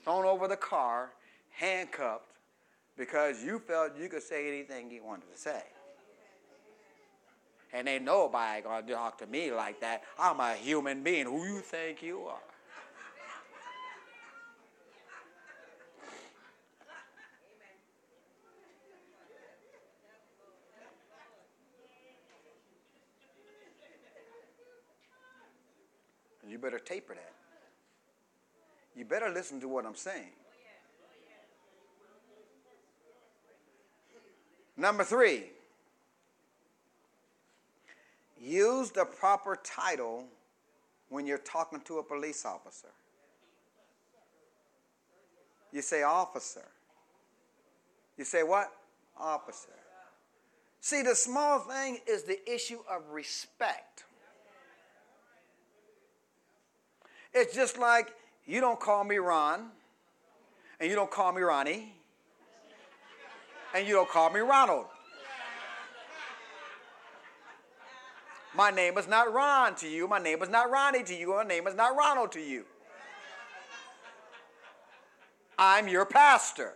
Thrown over the car, handcuffed, because you felt you could say anything you wanted to say. And ain't nobody gonna talk to me like that. I'm a human being. Who you think you are? You better taper that. You better listen to what I'm saying. Number three, use the proper title when you're talking to a police officer. You say officer. You say what? Officer. See, the small thing is the issue of respect. It's just like you don't call me Ron, and you don't call me Ronnie, and you don't call me Ronald. My name is not Ron to you. My name is not Ronnie to you. My name is not Ronald to you. I'm your pastor.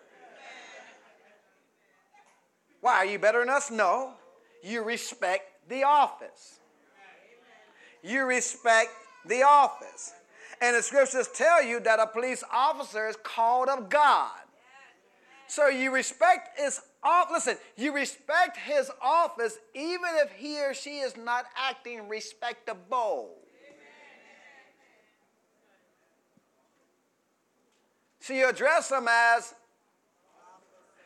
Why? Are you better than us? No. You respect the office. You respect the office. And the scriptures tell you that a police officer is called of God. So you respect his office. Listen, you respect his office even if he or she is not acting respectable. So you address them as,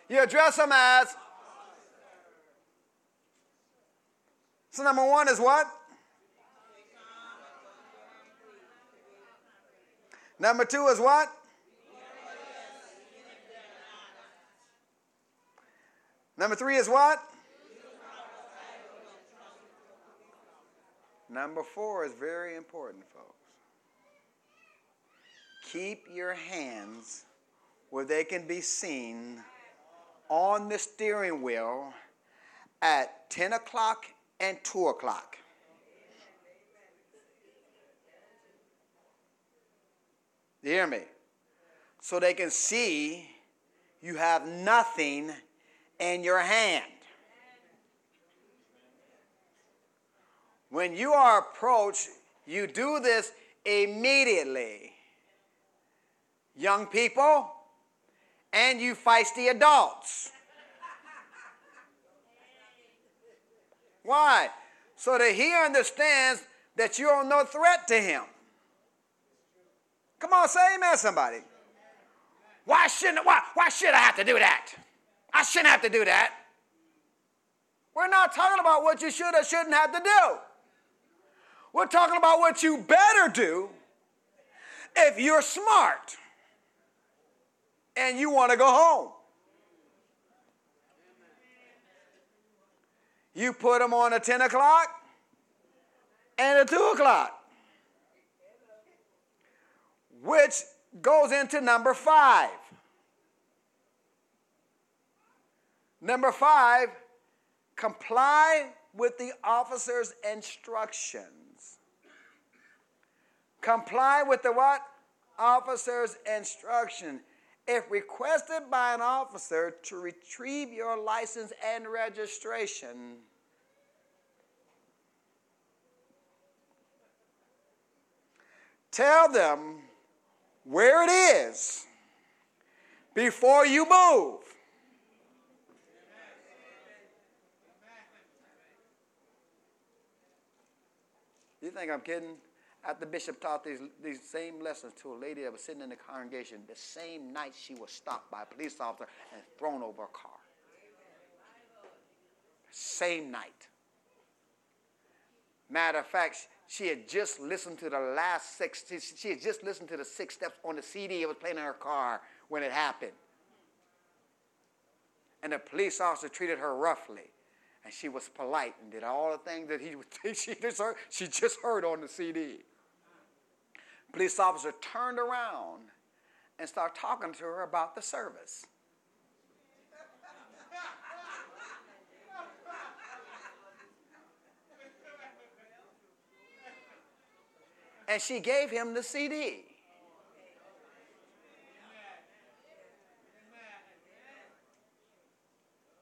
you address them as. So number one is what? Number two is what? Number three is what? Number four is very important, folks. Keep your hands where they can be seen on the steering wheel at 10 o'clock and 2 o'clock. You hear me? So they can see you have nothing in your hand. When you are approached, you do this immediately. Young people, and you feisty adults. Why? So that he understands that you are no threat to him. Come on, say amen, somebody. Why shouldn't why, why should I have to do that? I shouldn't have to do that. We're not talking about what you should or shouldn't have to do. We're talking about what you better do if you're smart and you want to go home. You put them on a 10 o'clock and a 2 o'clock which goes into number five. Number five, comply with the officer's instructions. Comply with the what? Officer's instruction. If requested by an officer to retrieve your license and registration, tell them where it is before you move. You think I'm kidding? After the bishop taught these, these same lessons to a lady that was sitting in the congregation, the same night she was stopped by a police officer and thrown over a car. Same night. Matter of fact, she had just listened to the last six, she had just listened to the six steps on the CD it was playing in her car when it happened. And the police officer treated her roughly. And she was polite and did all the things that he would she just heard, she just heard on the CD. Police officer turned around and started talking to her about the service. And she gave him the CD.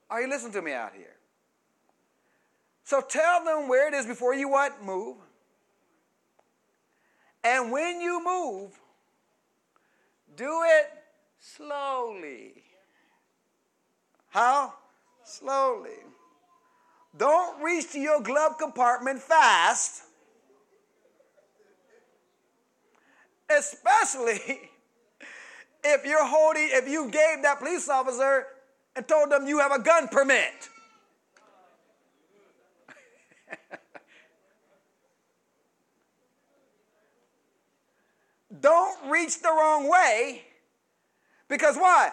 Are you listening to me out here? So tell them where it is before you what? Move. And when you move, do it slowly. How? Slowly. Don't reach to your glove compartment fast. Especially if you're holding, if you gave that police officer and told them you have a gun permit. Don't reach the wrong way because why?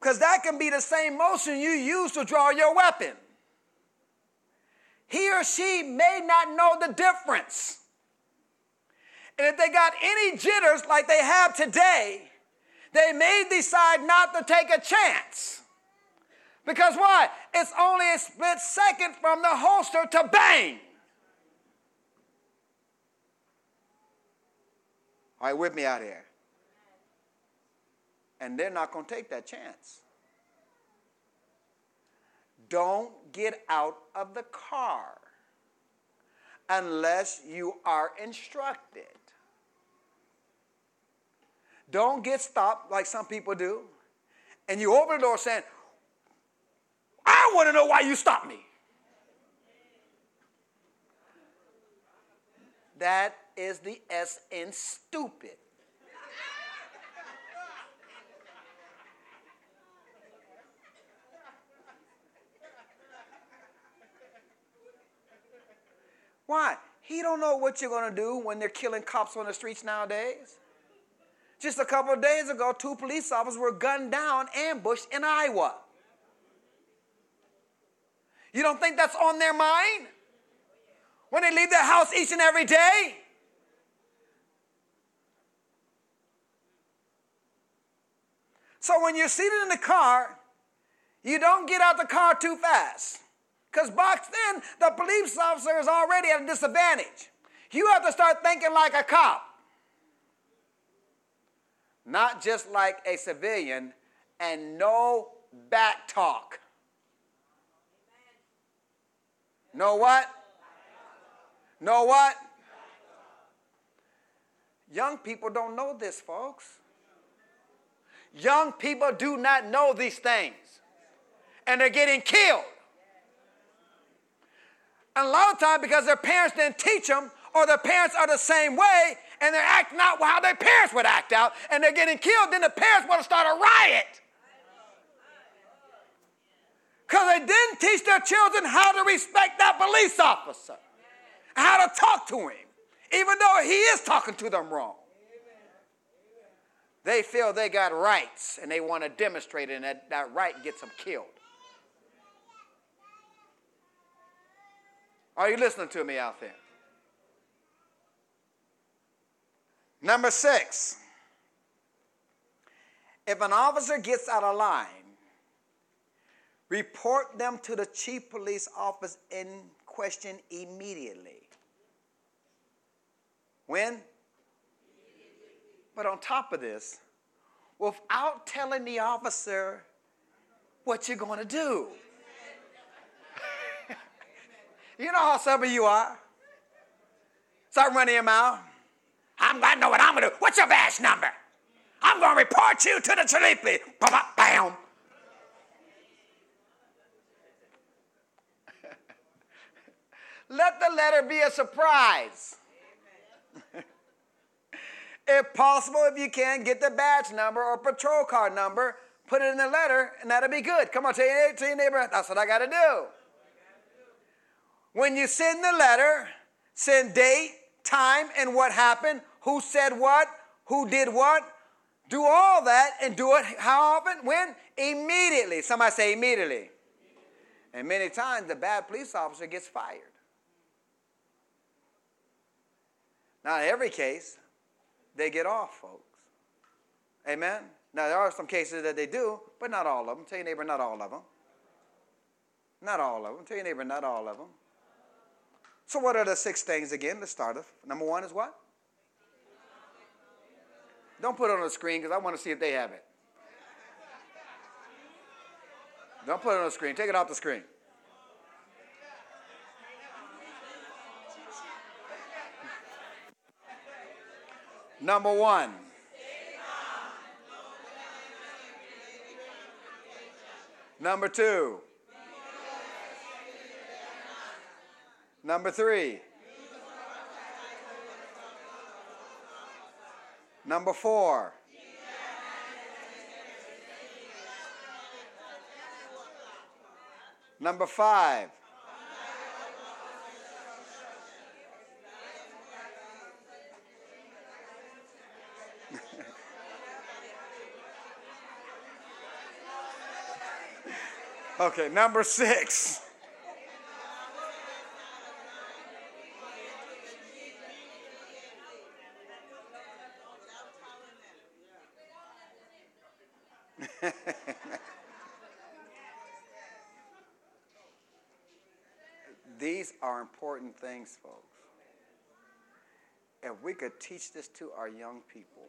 Because that can be the same motion you use to draw your weapon. He or she may not know the difference. And if they got any jitters like they have today, they may decide not to take a chance. Because why? It's only a split second from the holster to bang. All right, with me out here? And they're not going to take that chance. Don't get out of the car unless you are instructed. Don't get stopped like some people do. And you open the door saying, I want to know why you stopped me. That is the S in stupid. Why? He don't know what you're going to do when they're killing cops on the streets nowadays. Just a couple of days ago, two police officers were gunned down, ambushed in Iowa. You don't think that's on their mind? When they leave their house each and every day? So when you're seated in the car, you don't get out the car too fast. Because boxed then, the police officer is already at a disadvantage. You have to start thinking like a cop, not just like a civilian, and no back talk. Know what? Know what? Young people don't know this, folks. Young people do not know these things, and they're getting killed. And a lot of times, because their parents didn't teach them, or their parents are the same way, and they're acting out how their parents would act out, and they're getting killed, then the parents want to start a riot. Because they didn't teach their children how to respect that police officer, how to talk to him, even though he is talking to them wrong. They feel they got rights and they want to demonstrate it, and that, that right gets them killed. Are you listening to me out there? Number six, if an officer gets out of line, Report them to the chief police office in question immediately. When? But on top of this, without telling the officer what you're going to do. you know how some of you are. Start running your mouth. I'm going to know what I'm going to do. What's your badge number? I'm going to report you to the chief police. Bam. Let the letter be a surprise. if possible, if you can, get the badge number or patrol car number, put it in the letter, and that'll be good. Come on, tell your, tell your neighbor, that's what I got to do. When you send the letter, send date, time, and what happened, who said what, who did what. Do all that and do it how often? When? Immediately. Somebody say immediately. And many times the bad police officer gets fired. Not every case, they get off, folks. Amen? Now, there are some cases that they do, but not all of them. Tell your neighbor, not all of them. Not all of them. Tell your neighbor, not all of them. So, what are the six things again? Let's start off. Number one is what? Don't put it on the screen because I want to see if they have it. Don't put it on the screen. Take it off the screen. Number one. Number two. Number three. Number four. Number five. okay, number six. These are important things, folks. If we could teach this to our young people,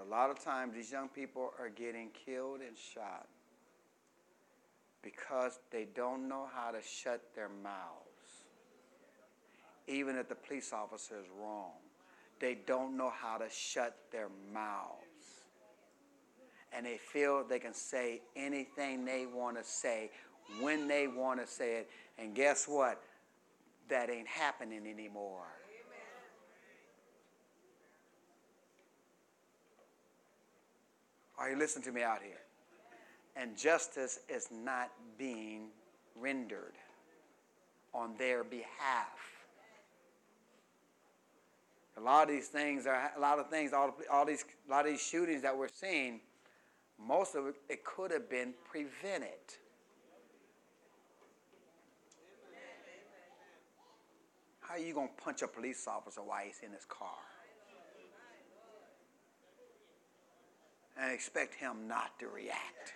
a lot of times these young people are getting killed and shot because they don't know how to shut their mouths, even if the police officer is wrong. They don't know how to shut their mouths. And they feel they can say anything they want to say when they want to say it. And guess what? That ain't happening anymore. Are you listening to me out here? And justice is not being rendered on their behalf. A lot of these things are a lot of things, all, all these a lot of these shootings that we're seeing, most of it, it could have been prevented. How you going to punch a police officer while he's in his car? And expect him not to react.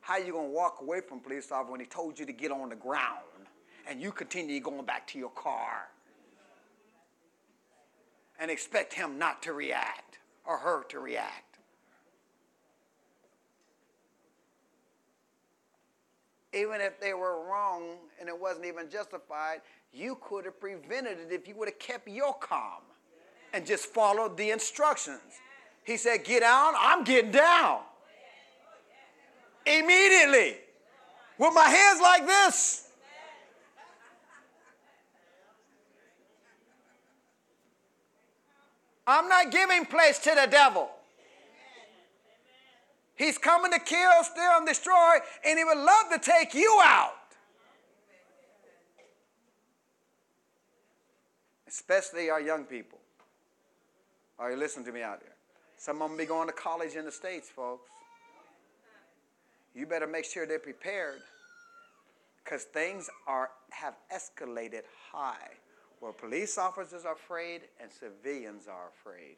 How you going to walk away from police officer when he told you to get on the ground and you continue going back to your car? And expect him not to react or her to react. Even if they were wrong and it wasn't even justified, you could have prevented it if you would have kept your calm and just followed the instructions. He said, Get down, I'm getting down. Immediately. With my hands like this. I'm not giving place to the devil. He's coming to kill, steal, and destroy, and he would love to take you out. especially our young people. Are you listening to me out there? Some of them be going to college in the States, folks. You better make sure they're prepared because things are have escalated high where police officers are afraid and civilians are afraid.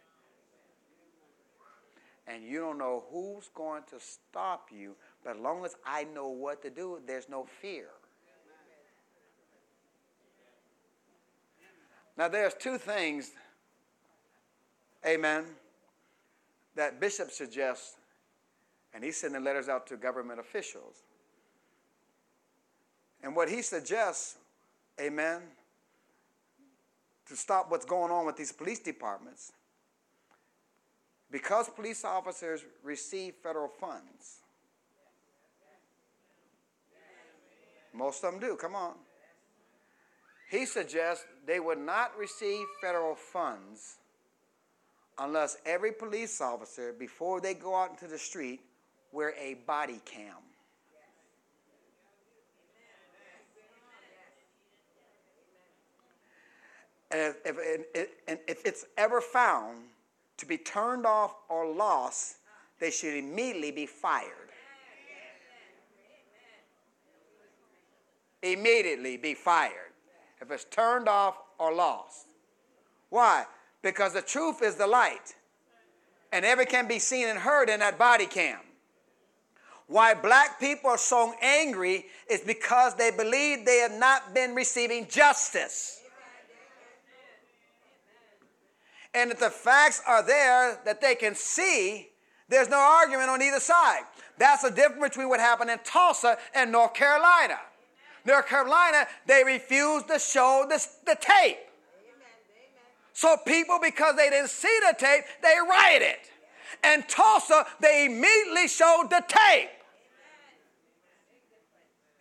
And you don't know who's going to stop you, but as long as I know what to do, there's no fear. Now, there's two things, amen, that Bishop suggests, and he's sending letters out to government officials. And what he suggests, amen, to stop what's going on with these police departments, because police officers receive federal funds, most of them do, come on he suggests they would not receive federal funds unless every police officer, before they go out into the street, wear a body cam. And if, if, it's ever found to be turned off or lost, they should immediately be fired. Immediately be fired if it's turned off or lost. Why? Because the truth is the light, and every can be seen and heard in that body cam. Why black people are so angry is because they believe they have not been receiving justice. And if the facts are there that they can see, there's no argument on either side. That's the difference between what happened in Tulsa and North Carolina. North Carolina, they refused to show this, the tape. So people, because they didn't see the tape, they rioted. And Tulsa, they immediately showed the tape.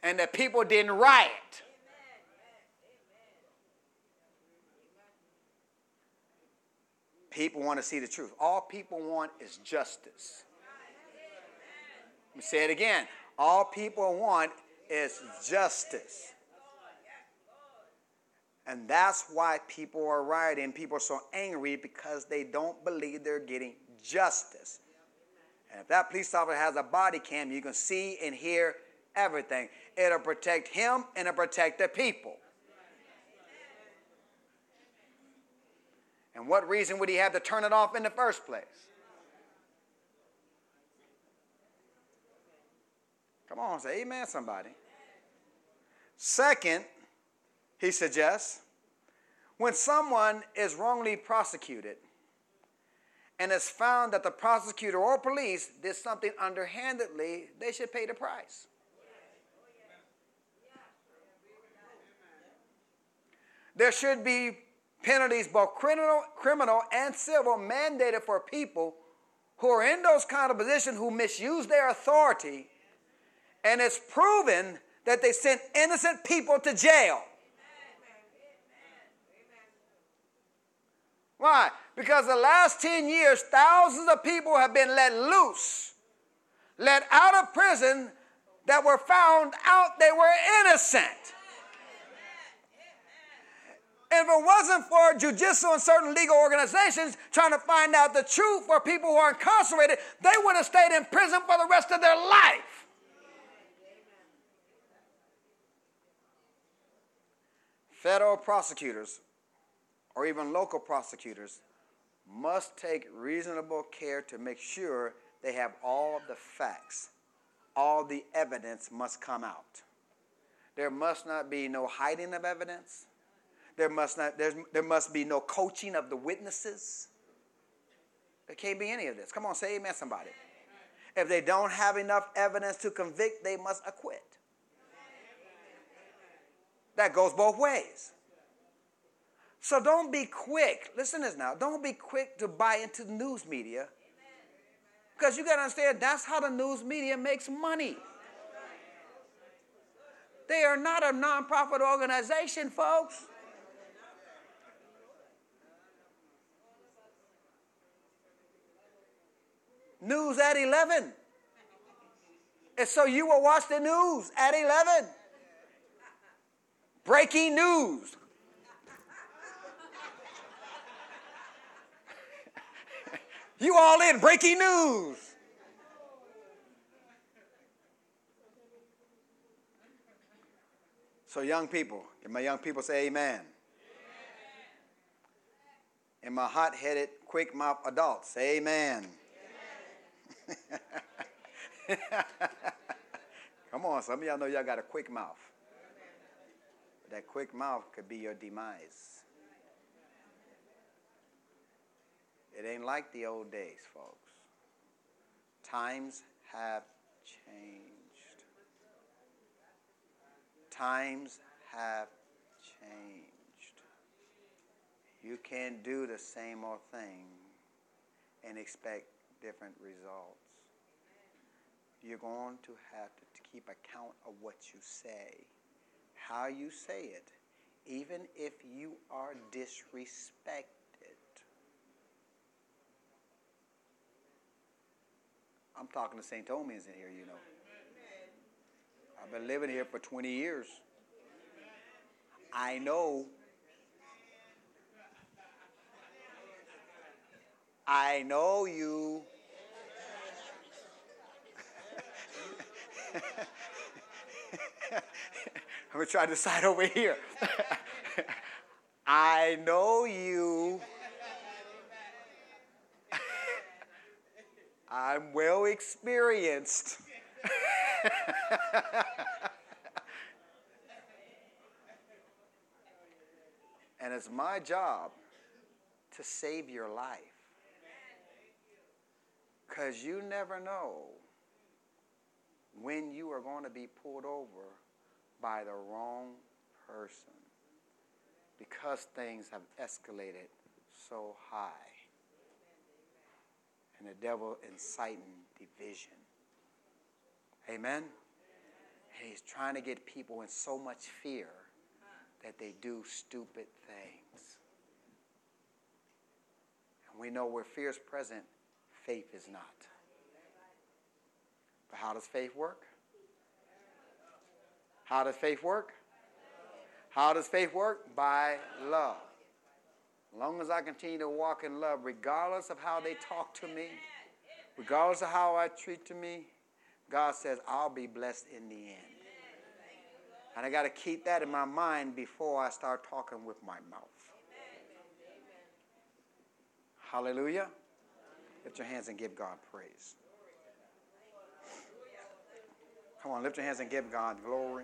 And the people didn't riot. People want to see the truth. All people want is justice. Let me say it again. All people want is justice. And that's why people are rioting. People are so angry because they don't believe they're getting justice. And if that police officer has a body cam, you can see and hear everything. It'll protect him and it'll protect the people. And what reason would he have to turn it off in the first place? Come on, say amen, somebody. Second, he suggests, when someone is wrongly prosecuted and it's found that the prosecutor or police did something underhandedly, they should pay the price. There should be penalties, both criminal, criminal and civil, mandated for people who are in those kind of positions who misuse their authority, and it's proven that they sent innocent people to jail. Why? Because the last 10 years, thousands of people have been let loose, let out of prison that were found out they were innocent. If it wasn't for judicial and certain legal organizations trying to find out the truth for people who are incarcerated, they would have stayed in prison for the rest of their life. Federal prosecutors or even local prosecutors must take reasonable care to make sure they have all the facts. All the evidence must come out. There must not be no hiding of evidence. There must, not, there must be no coaching of the witnesses. There can't be any of this. Come on, say amen, somebody. If they don't have enough evidence to convict, they must acquit. That goes both ways. So don't be quick. Listen to this now. Don't be quick to buy into the news media. Because you got to understand that's how the news media makes money. They are not a nonprofit organization, folks. News at 11. And so you will watch the news at 11. Breaking news. you all in breaking news. So, young people, can my young people say amen? amen. And my hot headed, quick mouth adults say amen. Come on, some of y'all know y'all got a quick mouth. That quick mouth could be your demise. It ain't like the old days, folks. Times have changed. Times have changed. You can't do the same old thing and expect different results. You're going to have to keep account of what you say, how you say it, even if you are disrespected. I'm talking to St. Thomas in here, you know. I've been living here for 20 years. I know I know you. I'm going to try to decide over here. I know you. I'm well experienced. and it's my job to save your life. Because you never know when you are going to be pulled over by the wrong person because things have escalated so high. And the devil inciting division. Amen? He's trying to get people in so much fear that they do stupid things. And we know where fear is present, faith is not. But how does faith work? How does faith work? How does faith work? By love. As long as I continue to walk in love, regardless of how they talk to me, regardless of how I treat to me, God says I'll be blessed in the end. And I got to keep that in my mind before I start talking with my mouth. Hallelujah. Lift your hands and give God praise. Come on, lift your hands and give God glory.